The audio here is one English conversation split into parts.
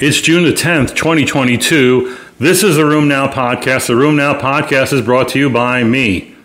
It's June the 10th, 2022. This is the RheumNow podcast. The RheumNow podcast is brought to you by me,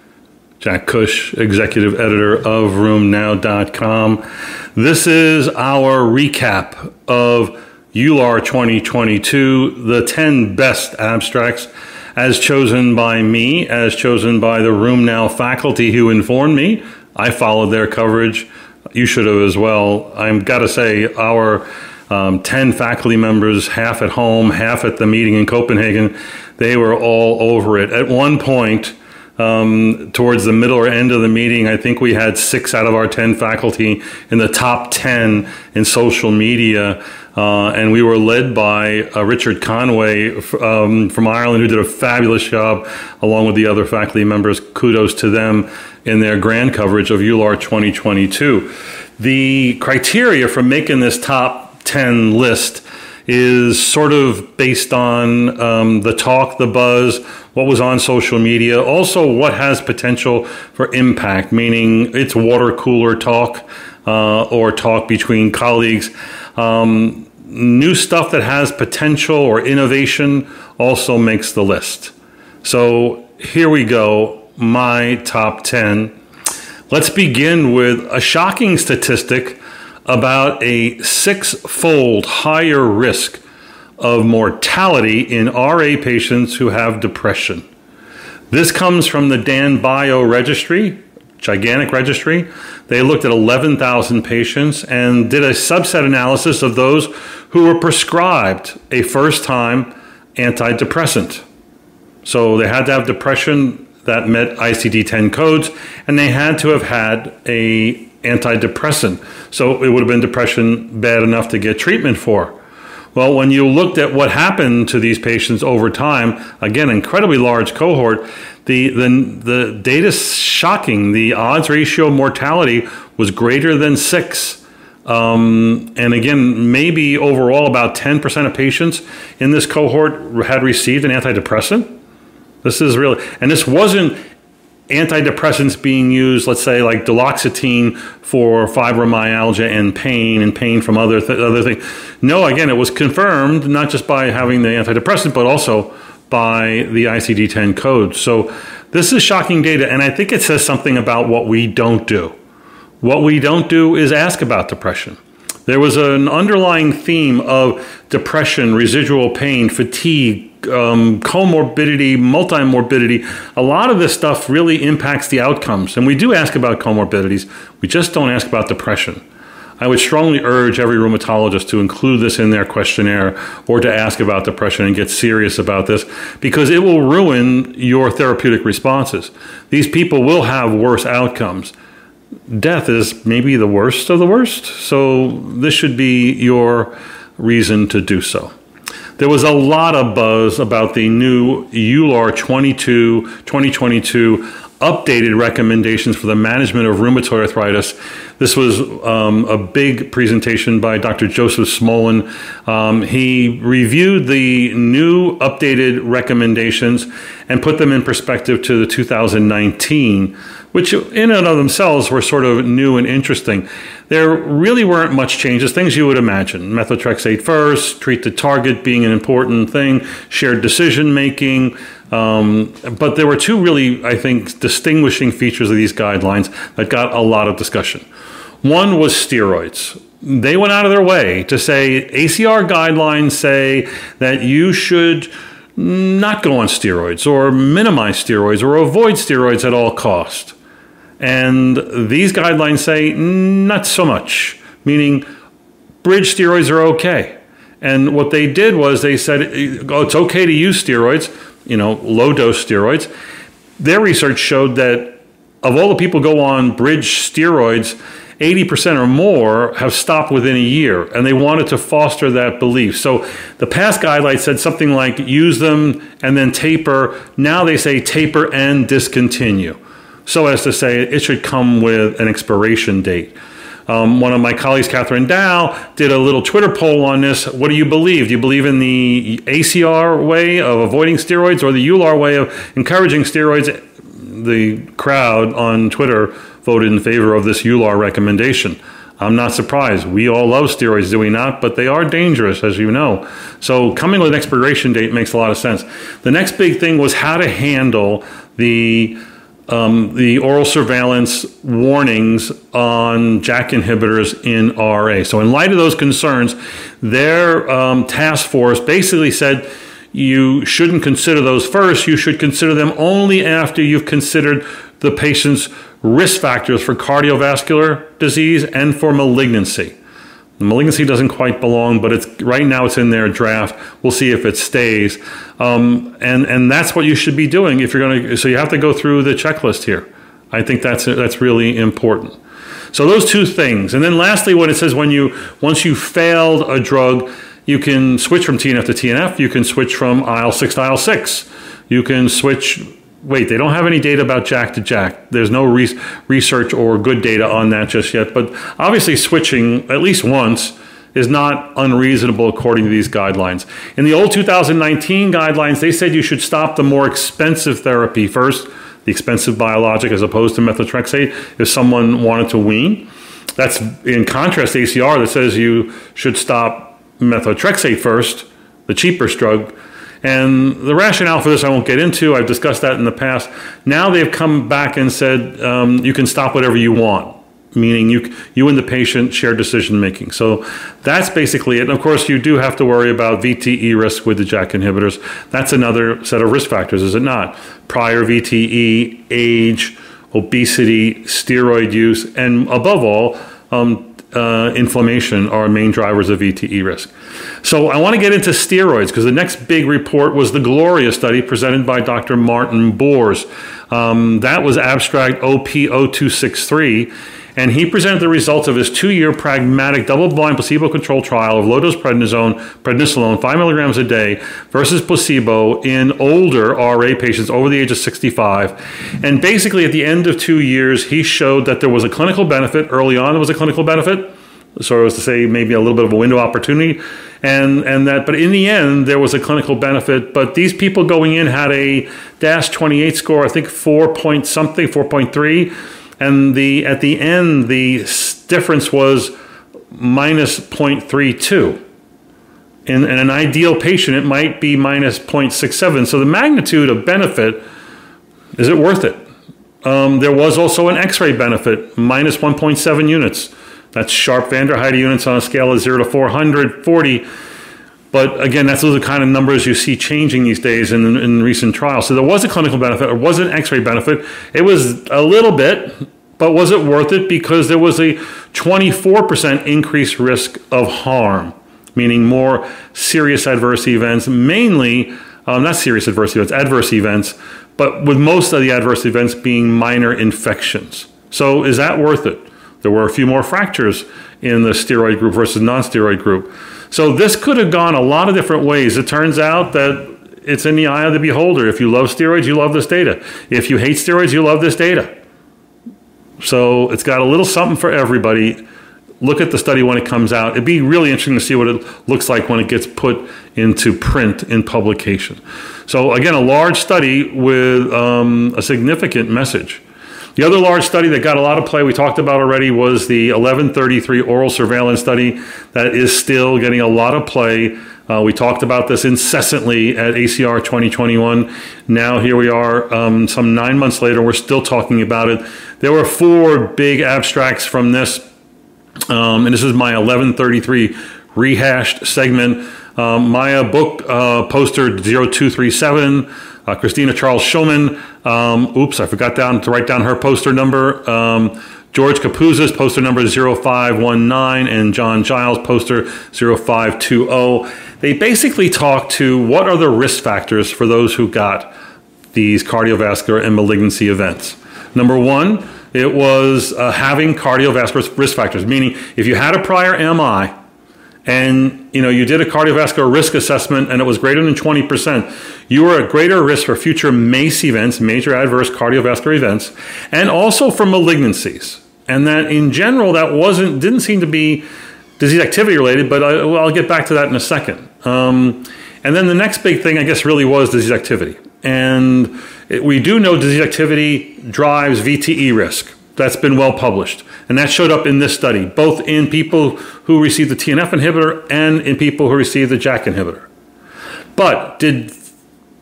Jack Cush, executive editor of RheumNow.com. This is our recap of EULAR 2022, the 10 best abstracts as chosen by me, as chosen by the RheumNow faculty who informed me. I followed their coverage. You should have as well. I've got to say, our um, 10 faculty members, half at home, half at the meeting in Copenhagen. They were all over it. At one point, um, towards the middle or end of the meeting, I think we had six out of our 10 faculty in the top 10 in social media. Uh, and we were led by uh, Richard Conway um, from Ireland, who did a fabulous job along with the other faculty members. Kudos to them in their grand coverage of EULAR 2022. The criteria for making this top 10 list is sort of based on um, the talk, the buzz, what was on social media, also what has potential for impact, meaning it's water cooler talk uh, or talk between colleagues. Um, new stuff that has potential or innovation also makes the list. So here we go, my top 10. Let's begin with a shocking statistic about a six fold higher risk of mortality in RA patients who have depression. This comes from the DANBIO registry, gigantic registry. They looked at 11,000 patients and did a subset analysis of those who were prescribed a first time antidepressant. So they had to have depression that met ICD 10 codes, and they had to have had a antidepressant. So it would have been depression bad enough to get treatment for. Well, when you looked at what happened to these patients over time, again, incredibly large cohort, the, the, the data is shocking. The odds ratio of mortality was greater than six. Um, and again, maybe overall about 10% of patients in this cohort had received an antidepressant. This is really, and this wasn't antidepressants being used, let's say like duloxetine for fibromyalgia and pain and pain from other th- other things. No, again, it was confirmed not just by having the antidepressant, but also by the ICD-10 code. So this is shocking data, and I think it says something about what we don't do. What we don't do is ask about depression. There was an underlying theme of depression, residual pain, fatigue, um, comorbidity, multimorbidity, a lot of this stuff really impacts the outcomes. And we do ask about comorbidities, we just don't ask about depression. I would strongly urge every rheumatologist to include this in their questionnaire or to ask about depression and get serious about this because it will ruin your therapeutic responses. These people will have worse outcomes. Death is maybe the worst of the worst, so this should be your reason to do so. There was a lot of buzz about the new EULAR 22 2022 updated recommendations for the management of rheumatoid arthritis. This was um, a big presentation by Dr. Joseph Smolen. Um, he reviewed the new updated recommendations and put them in perspective to the 2019 which in and of themselves were sort of new and interesting. There really weren't much changes, things you would imagine. Methotrexate first, treat the target being an important thing, shared decision making. Um, but there were two really, I think, distinguishing features of these guidelines that got a lot of discussion. One was steroids. They went out of their way to say ACR guidelines say that you should not go on steroids or minimize steroids or avoid steroids at all cost. And these guidelines say not so much, meaning bridge steroids are okay. And what they did was they said oh, it's okay to use steroids, you know, low dose steroids. Their research showed that of all the people go on bridge steroids, 80% or more have stopped within a year, and they wanted to foster that belief. So the past guidelines said something like use them and then taper. Now they say taper and discontinue so as to say it should come with an expiration date. Um, one of my colleagues, Kathryn Dao, did a little Twitter poll on this. What do you believe? Do you believe in the ACR way of avoiding steroids or the EULAR way of encouraging steroids? The crowd on Twitter voted in favor of this EULAR recommendation. I'm not surprised. We all love steroids, do we not? But they are dangerous, as you know. So coming with an expiration date makes a lot of sense. The next big thing was how to handle the um, the oral surveillance warnings on JAK inhibitors in RA. So, in light of those concerns, their um, task force basically said you shouldn't consider those first. You should consider them only after you've considered the patient's risk factors for cardiovascular disease and for malignancy. The malignancy doesn't quite belong, but it's right now it's in their draft. We'll see if it stays, um, and and that's what you should be doing if you're going to. So you have to go through the checklist here. I think that's that's really important. So those two things, and then lastly, what it says when you once you failed a drug, you can switch from TNF to TNF. You can switch from IL six to IL six. You can switch wait, they don't have any data about JAK to JAK. There's no re- research or good data on that just yet. But obviously, switching at least once is not unreasonable according to these guidelines. In the old 2019 guidelines, they said you should stop the more expensive therapy first, the expensive biologic as opposed to methotrexate, if someone wanted to wean. That's in contrast to ACR that says you should stop methotrexate first, the cheapest drug, and the rationale for this I won't get into. I've discussed that in the past. Now they've come back and said um, you can stop whatever you want, meaning you you and the patient share decision making. So that's basically it. And of course, you do have to worry about VTE risk with the JAK inhibitors. That's another set of risk factors, is it not? Prior VTE, age, obesity, steroid use, and above all. Um, uh, inflammation are main drivers of VTE risk. So I want to get into steroids because the next big report was the Gloria study presented by Dr. Martin Boers. Um, that was abstract OP0263. And he presented the results of his two year pragmatic double blind placebo controlled trial of low dose prednisone, prednisolone, 5 milligrams a day versus placebo in older RA patients over the age of 65. And basically, at the end of two years, he showed that there was a clinical benefit. Early on, there was a clinical benefit. So, it was to say, maybe a little bit of a window opportunity and and that but in the end there was a clinical benefit but these people going in had a DAS28 score i think 4 point something 4.3 and the at the end the difference was minus 0.32 in, in an ideal patient it might be minus 0.67 so the magnitude of benefit is it worth it um, there was also an x-ray benefit minus 1.7 units that's sharp van der Heijde units on a scale of 0 to 440. But again, that's the kind of numbers you see changing these days in, in recent trials. So there was a clinical benefit, or was an X-ray benefit. It was a little bit, but was it worth it? Because there was a 24% increased risk of harm, meaning more serious adverse events, mainly um, not serious adverse events, adverse events, but with most of the adverse events being minor infections. So is that worth it? There were a few more fractures in the steroid group versus non-steroid group. So this could have gone a lot of different ways. It turns out that it's in the eye of the beholder. If you love steroids, you love this data. If you hate steroids, you love this data. So it's got a little something for everybody. Look at the study when it comes out. It'd be really interesting to see what it looks like when it gets put into print in publication. So again, a large study with um, a significant message. The other large study that got a lot of play we talked about already was the 1133 oral surveillance study that is still getting a lot of play. Uh, we talked about this incessantly at ACR 2021. Now here we are, um, some nine months later, we're still talking about it. There were four big abstracts from this, um, and this is my 1133 rehashed segment. Um, Maya Buch uh, poster 0237 uh, Christina Charles Schoeman. Um, oops, I forgot down to write down her poster number. George Karpouzas, poster number 0519 and John Giles poster 0520. They basically talk to what are the risk factors for those who got these cardiovascular and malignancy events. Number one, it was uh, having cardiovascular risk factors, meaning if you had a prior MI, and you know you did a cardiovascular risk assessment and it was greater than 20% you were at greater risk for future mace events major adverse cardiovascular events and also for malignancies and that in general that wasn't didn't seem to be disease activity related but I, will get back to that in a second um, and then the next big thing i guess really was disease activity and it, we do know disease activity drives vte risk That's been well published. And that showed up in this study, both in people who received the TNF inhibitor and in people who received the JAK inhibitor. But did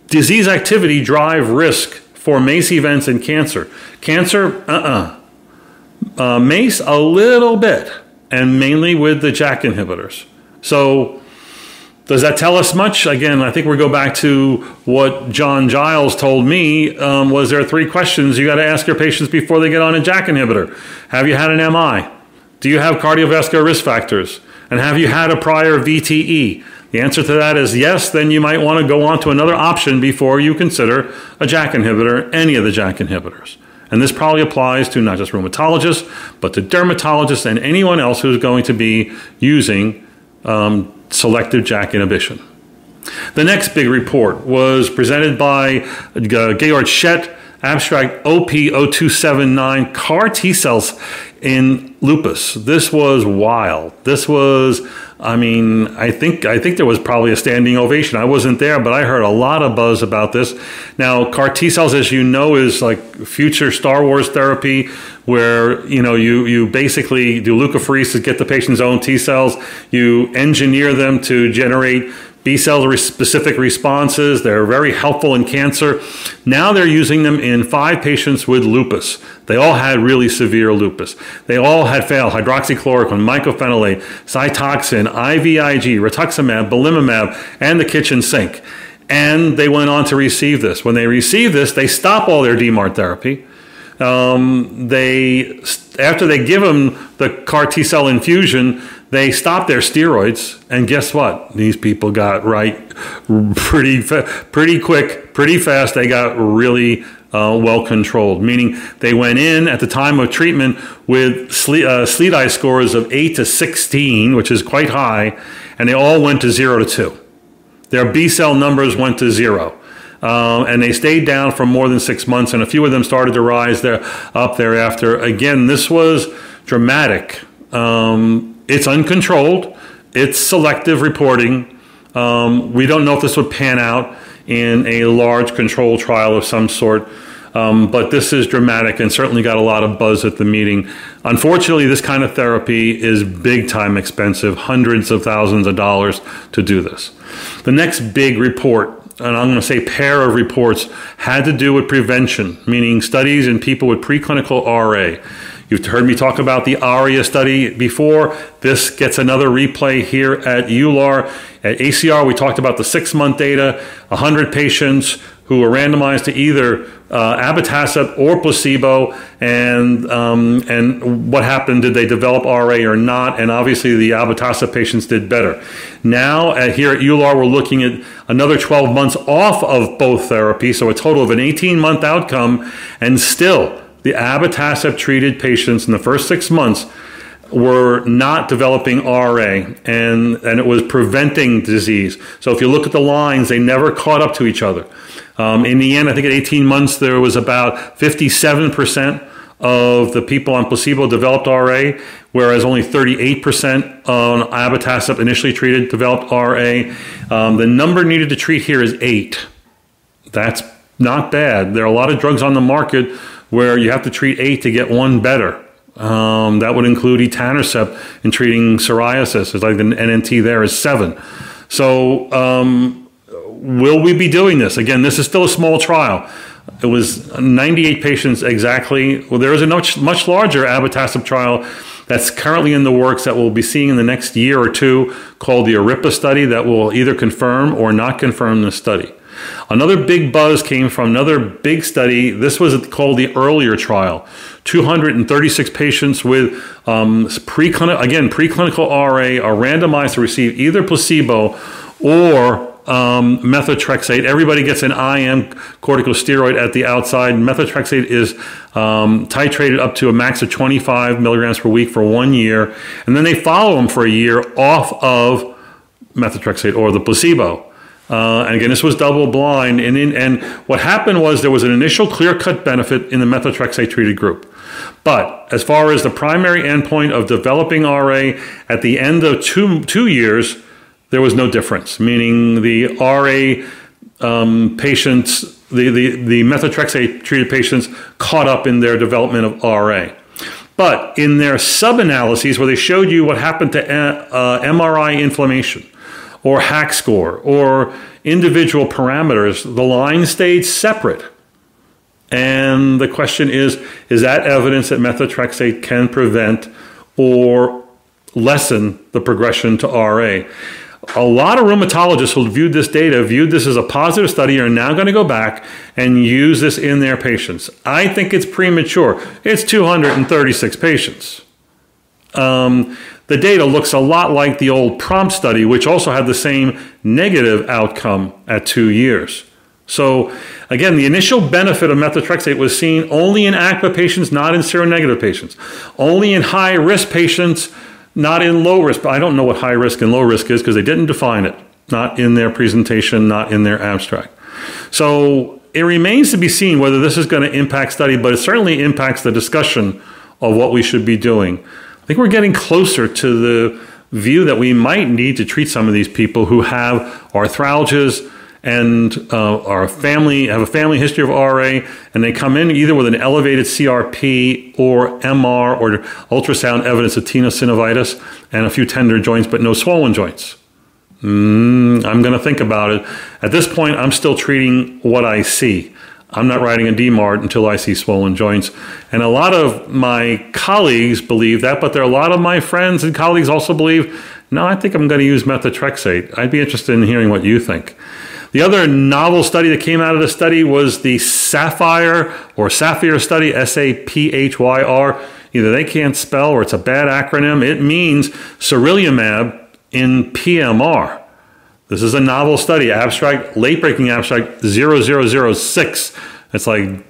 disease activity drive risk for MACE events in cancer? Cancer, uh uh-uh. uh. MACE, a little bit, and mainly with the JAK inhibitors. So does that tell us much? Again, I think we go back to what John Giles told me. Um, was there three questions you got to ask your patients before they get on a JAK inhibitor? Have you had an MI? Do you have cardiovascular risk factors? And have you had a prior VTE? The answer to that is yes, then you might want to go on to another option before you consider a JAK inhibitor, any of the JAK inhibitors. And this probably applies to not just rheumatologists, but to dermatologists and anyone else who's going to be using um, selective JAK inhibition. The next big report was presented by uh, Georg Schett, abstract OP0279 CAR T cells in lupus. This was wild. This was I mean, I think I think there was probably a standing ovation. I wasn't there, but I heard a lot of buzz about this. Now, CAR T cells, as you know, is like future Star Wars therapy, where you know you you basically do leukapheresis, get the patient's own T cells, you engineer them to generate B cell specific responses. They're very helpful in cancer. Now they're using them in five patients with lupus. They all had really severe lupus. They all had failed hydroxychloroquine, mycophenolate, Cytoxan, IVIG, rituximab, belimumab, and the kitchen sink. And they went on to receive this. When they receive this, they stop all their DMARD therapy. Um, they after they give them the CAR T cell infusion, they stopped their steroids, and guess what? These people got right pretty pretty quick, pretty fast. They got really uh, well controlled, meaning they went in at the time of treatment with SLEDAI, uh, scores of 8 to 16, which is quite high, and they all went to 0 to 2. Their B cell numbers went to 0. Um, and they stayed down for more than six months, and a few of them started to rise there up thereafter. Again, this was dramatic. Um, it's uncontrolled. It's selective reporting. Um, we don't know if this would pan out in a large control trial of some sort. Um, but this is dramatic and certainly got a lot of buzz at the meeting. Unfortunately, this kind of therapy is big time expensive, hundreds of thousands of dollars to do this. The next big report, and I'm going to say pair of reports, had to do with prevention, meaning studies in people with preclinical RA. You've heard me talk about the ARIA study before. This gets another replay here at EULAR. At ACR, we talked about the six month data 100 patients who were randomized to either uh, abatacept or placebo, and um, and what happened? Did they develop RA or not? And obviously, the abatacept patients did better. Now, at, here at EULAR, we're looking at another 12 months off of both therapies, so a total of an 18 month outcome, and still the abatacept treated patients in the first six months were not developing RA and, and it was preventing disease. So if you look at the lines, they never caught up to each other. Um, in the end, I think at 18 months, there was about 57% of the people on placebo developed RA, whereas only 38% on abatacept initially treated developed RA. Um, the number needed to treat here is eight. That's not bad. There are a lot of drugs on the market where you have to treat eight to get one better. Um, that would include etanercept in treating psoriasis. It's like the NNT there is seven. So, um, will we be doing this? Again, this is still a small trial. It was 98 patients exactly. Well, there is a much, much larger abatacept trial that's currently in the works that we'll be seeing in the next year or two called the ARIPA study that will either confirm or not confirm the study. Another big buzz came from another big study. This was called the earlier trial. 236 patients with um, preclinical, again, preclinical RA are randomized to receive either placebo or um, methotrexate. Everybody gets an IM corticosteroid at the outside. Methotrexate is um, titrated up to a max of 25 milligrams per week for one year, and then they follow them for a year off of methotrexate or the placebo. Uh, and again, this was double blind. And, in, and what happened was there was an initial clear cut benefit in the methotrexate treated group. But as far as the primary endpoint of developing RA at the end of two, two years, there was no difference, meaning the RA um, patients, the, the, the methotrexate treated patients caught up in their development of RA. But in their sub analyses, where they showed you what happened to uh, MRI inflammation or HAQ score or individual parameters, the line stayed separate. And the question is is that evidence that methotrexate can prevent or lessen the progression to RA? A lot of rheumatologists who viewed this data viewed this as a positive study are now going to go back and use this in their patients. I think it's premature. It's 236 patients. Um, the data looks a lot like the old PROMPT study, which also had the same negative outcome at two years. So, again, the initial benefit of methotrexate was seen only in ACPA patients, not in seronegative patients, only in high risk patients not in low risk. But I don't know what high risk and low risk is because they didn't define it, not in their presentation, not in their abstract. So it remains to be seen whether this is going to impact study, but it certainly impacts the discussion of what we should be doing. Think we're getting closer to the view that we might need to treat some of these people who have arthralgias and uh, are family have a family history of RA, and they come in either with an elevated CRP or MR or ultrasound evidence of tenosynovitis and a few tender joints, but no swollen joints. Mm, I'm going to think about it. At this point, I'm still treating what I see. I'm not writing a DMARD until I see swollen joints. And a lot of my colleagues believe that, but there are a lot of my friends and colleagues also believe, no, I think I'm going to use methotrexate. I'd be interested in hearing what you think. The other novel study that came out of the study was the Sapphire or Sapphire study, S A P H Y R. Either they can't spell or it's a bad acronym. It means sarilumab in PMR. This is a novel study, abstract, late breaking abstract 0006. It's like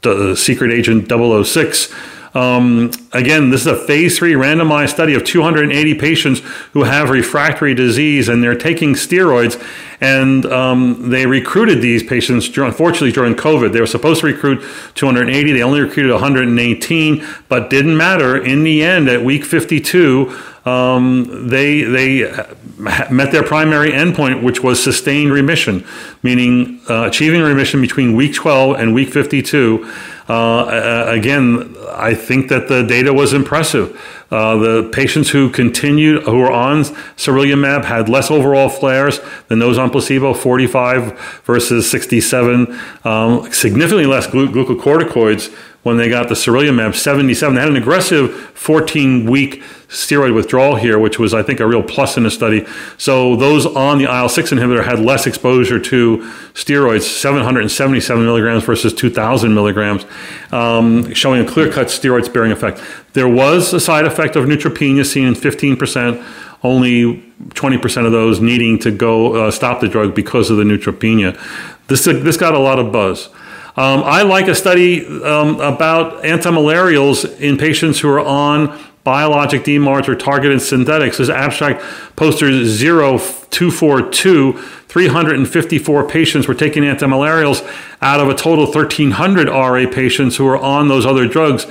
the secret agent 006. Um, again, this is a phase three randomized study of 280 patients who have refractory disease and they're taking steroids. And um, they recruited these patients, unfortunately, during COVID. They were supposed to recruit 280. They only recruited 118, but didn't matter. In the end, at week 52, um, they they met their primary endpoint, which was sustained remission, meaning uh, achieving remission between week 12 and week 52. Uh, again, I think that the data was impressive. Uh, the patients who continued, who were on sarilumab, had less overall flares than those on placebo, 45 versus 67, um, significantly less glu- glucocorticoids when they got the sarilumab 77. They had an aggressive 14 week steroid withdrawal here, which was, I think, a real plus in the study. So those on the IL 6 inhibitor had less exposure to steroids, 777 milligrams versus 2,000 milligrams, um, showing a clear cut steroid sparing effect. There was a side effect of neutropenia seen in 15%. Only 20% of those needing to go uh, stop the drug because of the neutropenia. This, this got a lot of buzz. Um, I like a study um, about antimalarials in patients who are on biologic DMARDs or targeted synthetics. This abstract poster 0242, 354 patients were taking antimalarials out of a total of 1,300 RA patients who were on those other drugs.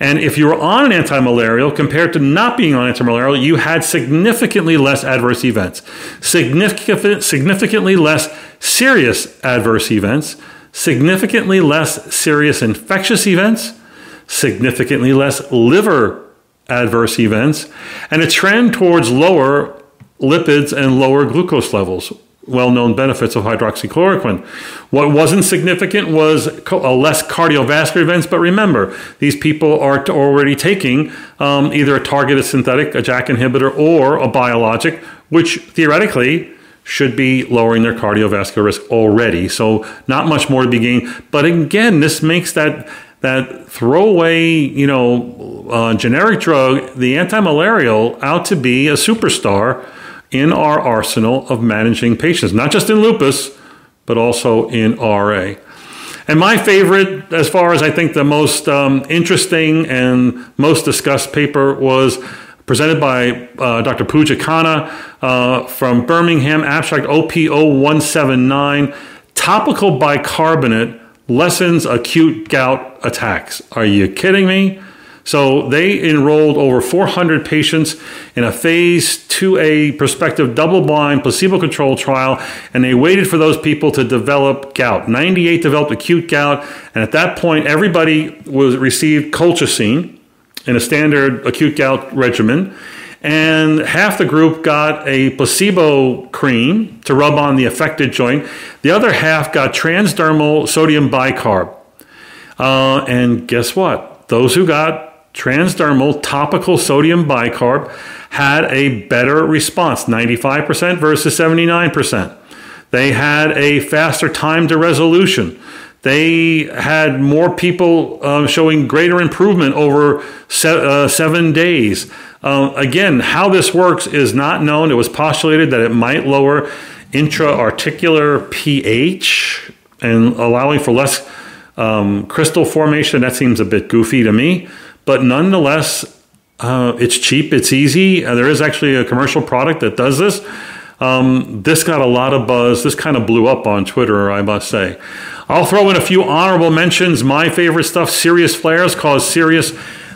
And if you were on an antimalarial compared to not being on antimalarial, you had significantly less adverse events, significant, significantly less serious adverse events significantly less serious infectious events, significantly less liver adverse events, and a trend towards lower lipids and lower glucose levels. Well known benefits of hydroxychloroquine. What wasn't significant was less cardiovascular events, but remember, these people are already taking um, either a targeted synthetic, a JAK inhibitor, or a biologic, which theoretically should be lowering their cardiovascular risk already. So not much more to be gained. But again, this makes that that throwaway, you know, uh, generic drug, the anti-malarial, out to be a superstar in our arsenal of managing patients, not just in lupus, but also in RA. And my favorite, as far as I think the most um, interesting and most discussed paper was presented by uh, Dr. Pooja Khanna uh, from Birmingham, abstract OP0179, topical bicarbonate lessens acute gout attacks. Are you kidding me? So they enrolled over 400 patients in a phase 2A prospective double blind placebo controlled trial, and they waited for those people to develop gout. 98 developed acute gout, and at that point, everybody was received colchicine in a standard acute gout regimen. And half the group got a placebo cream to rub on the affected joint. The other half got transdermal sodium bicarb. Uh, and guess what? Those who got transdermal topical sodium bicarb had a better response 95% versus 79%. They had a faster time to resolution. They had more people uh, showing greater improvement over se- uh, seven days. Uh, again, how this works is not known. It was postulated that it might lower intra-articular pH and allowing for less um, crystal formation. That seems a bit goofy to me, but nonetheless, uh, it's cheap, it's easy. Uh, there is actually a commercial product that does this. Um, this got a lot of buzz. This kind of blew up on Twitter, I must say. I'll throw in a few honorable mentions. My favorite stuff: serious flares cause serious.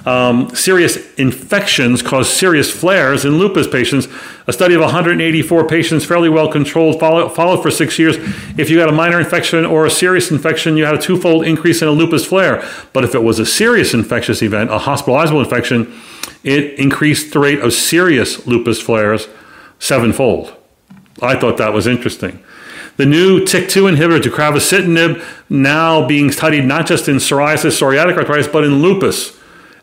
Um, serious infections cause serious flares in lupus patients. A study of 184 patients, fairly well controlled, follow, followed for six years. If you had a minor infection or a serious infection, you had a twofold increase in a lupus flare. But if it was a serious infectious event, a hospitalizable infection, it increased the rate of serious lupus flares sevenfold. I thought that was interesting. The new TYK2 inhibitor, deucravacitinib, now being studied not just in psoriasis, psoriatic arthritis, but in lupus.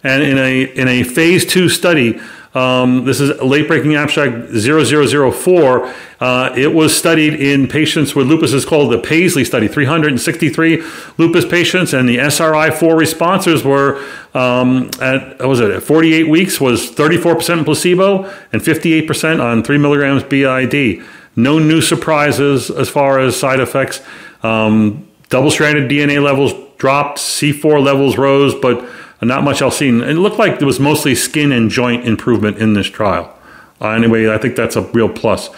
And in a, in a phase two study, um, this is late breaking abstract 0004. Uh, it was studied in patients with lupus. It's called the Paisley study 363 lupus patients, and the SRI4 responses were um, at, what was it, at 48 weeks was 34% placebo and 58% on 3 milligrams BID. No new surprises as far as side effects. Um, double stranded DNA levels dropped, C4 levels rose, but not much else seen. It looked like there was mostly skin and joint improvement in this trial. Uh, anyway, I think that's a real plus.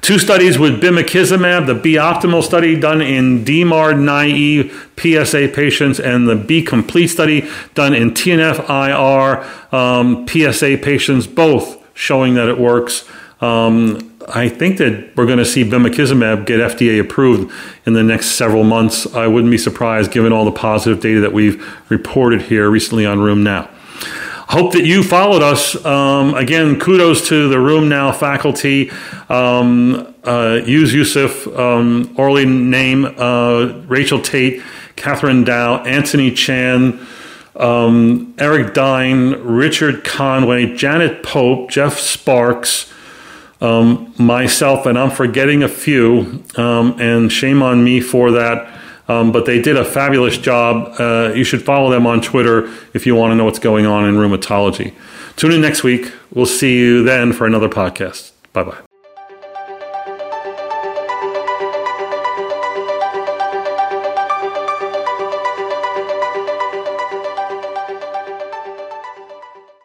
Two studies with bimekizumab, the BE OPTIMAL study done in DMARD naive PSA patients, and the BE COMPLETE study done in TNF IR um, PSA patients, both showing that it works. Um, I think that we're going to see bimekizumab get FDA approved in the next several months. I wouldn't be surprised given all the positive data that we've reported here recently on RheumNow. Hope that you followed us. Um, again, kudos to the RheumNow faculty. Um, uh, Yus Yusof, um, Aurélie Najm, uh, Rachel Tate, Kathryn Dao, Antoni Chan, um, Eric Dein, Richard Conway, Janet Pope, Jeff Sparks, um, myself, and I'm forgetting a few, um, and shame on me for that. Um, but they did a fabulous job. Uh, you should follow them on Twitter if you want to know what's going on in rheumatology. Tune in next week. We'll see you then for another podcast. Bye bye.